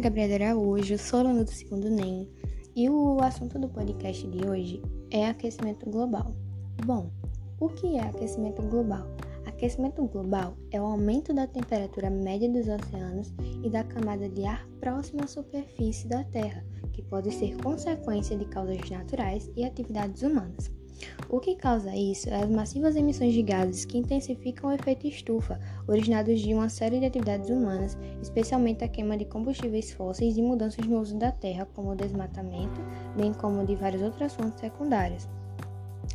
é Gabriela Araújo, sou aluna do segundo NEM e o assunto do podcast de hoje é aquecimento global. Bom, o que é aquecimento global? Aquecimento global é o aumento da temperatura média dos oceanos e da camada de ar próxima à superfície da Terra, que pode ser consequência de causas naturais e atividades humanas. O que causa isso é as massivas emissões de gases que intensificam o efeito estufa, originados de uma série de atividades humanas, especialmente a queima de combustíveis fósseis e mudanças no uso da terra, como o desmatamento, bem como de várias outras fontes secundárias.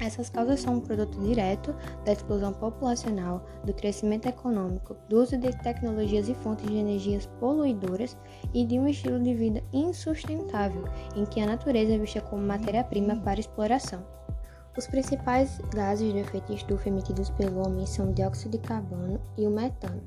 Essas causas são um produto direto da explosão populacional, do crescimento econômico, do uso de tecnologias e fontes de energias poluidoras e de um estilo de vida insustentável, em que a natureza é vista como matéria-prima para exploração. Os principais gases de efeito estufa emitidos pelo homem são o dióxido de carbono e o metano.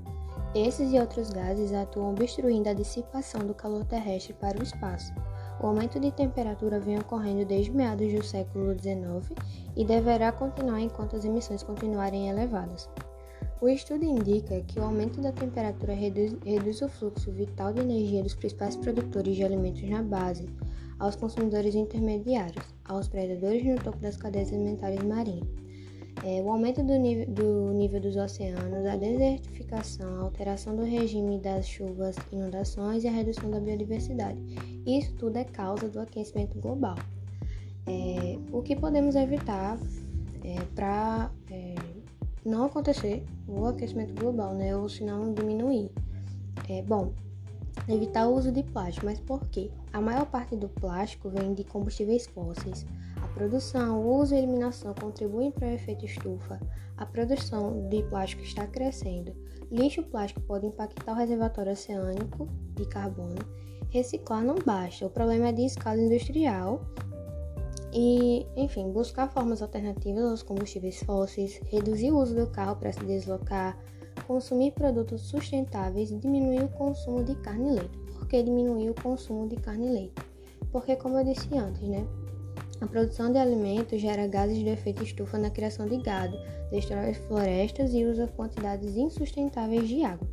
Esses e outros gases atuam obstruindo a dissipação do calor terrestre para o espaço. O aumento de temperatura vem ocorrendo desde meados do século XIX e deverá continuar enquanto as emissões continuarem elevadas. O estudo indica que o aumento da temperatura reduz, reduz o fluxo vital de energia dos principais produtores de alimentos na base, aos consumidores intermediários, aos predadores no topo das cadeias alimentares marinhas. É, o aumento do nível, do nível dos oceanos, a desertificação, a alteração do regime das chuvas, inundações e a redução da biodiversidade. Isso tudo é causa do aquecimento global. É, o que podemos evitar é, para não acontecer o aquecimento global, né, ou se não diminuir? É, bom, evitar o uso de plástico, mas por quê? A maior parte do plástico vem de combustíveis fósseis. A produção, o uso e a eliminação contribuem para o efeito estufa. A produção de plástico está crescendo. Lixo plástico pode impactar o reservatório oceânico de carbono. Reciclar não basta, o problema é de escala industrial. E, enfim, buscar formas alternativas aos combustíveis fósseis, reduzir o uso do carro para se deslocar, consumir produtos sustentáveis e diminuir o consumo de carne e leite. Por que diminuir o consumo de carne e leite? Porque, como eu disse antes, né? A produção de alimentos gera gases de efeito estufa na criação de gado, destrói florestas e usa quantidades insustentáveis de água.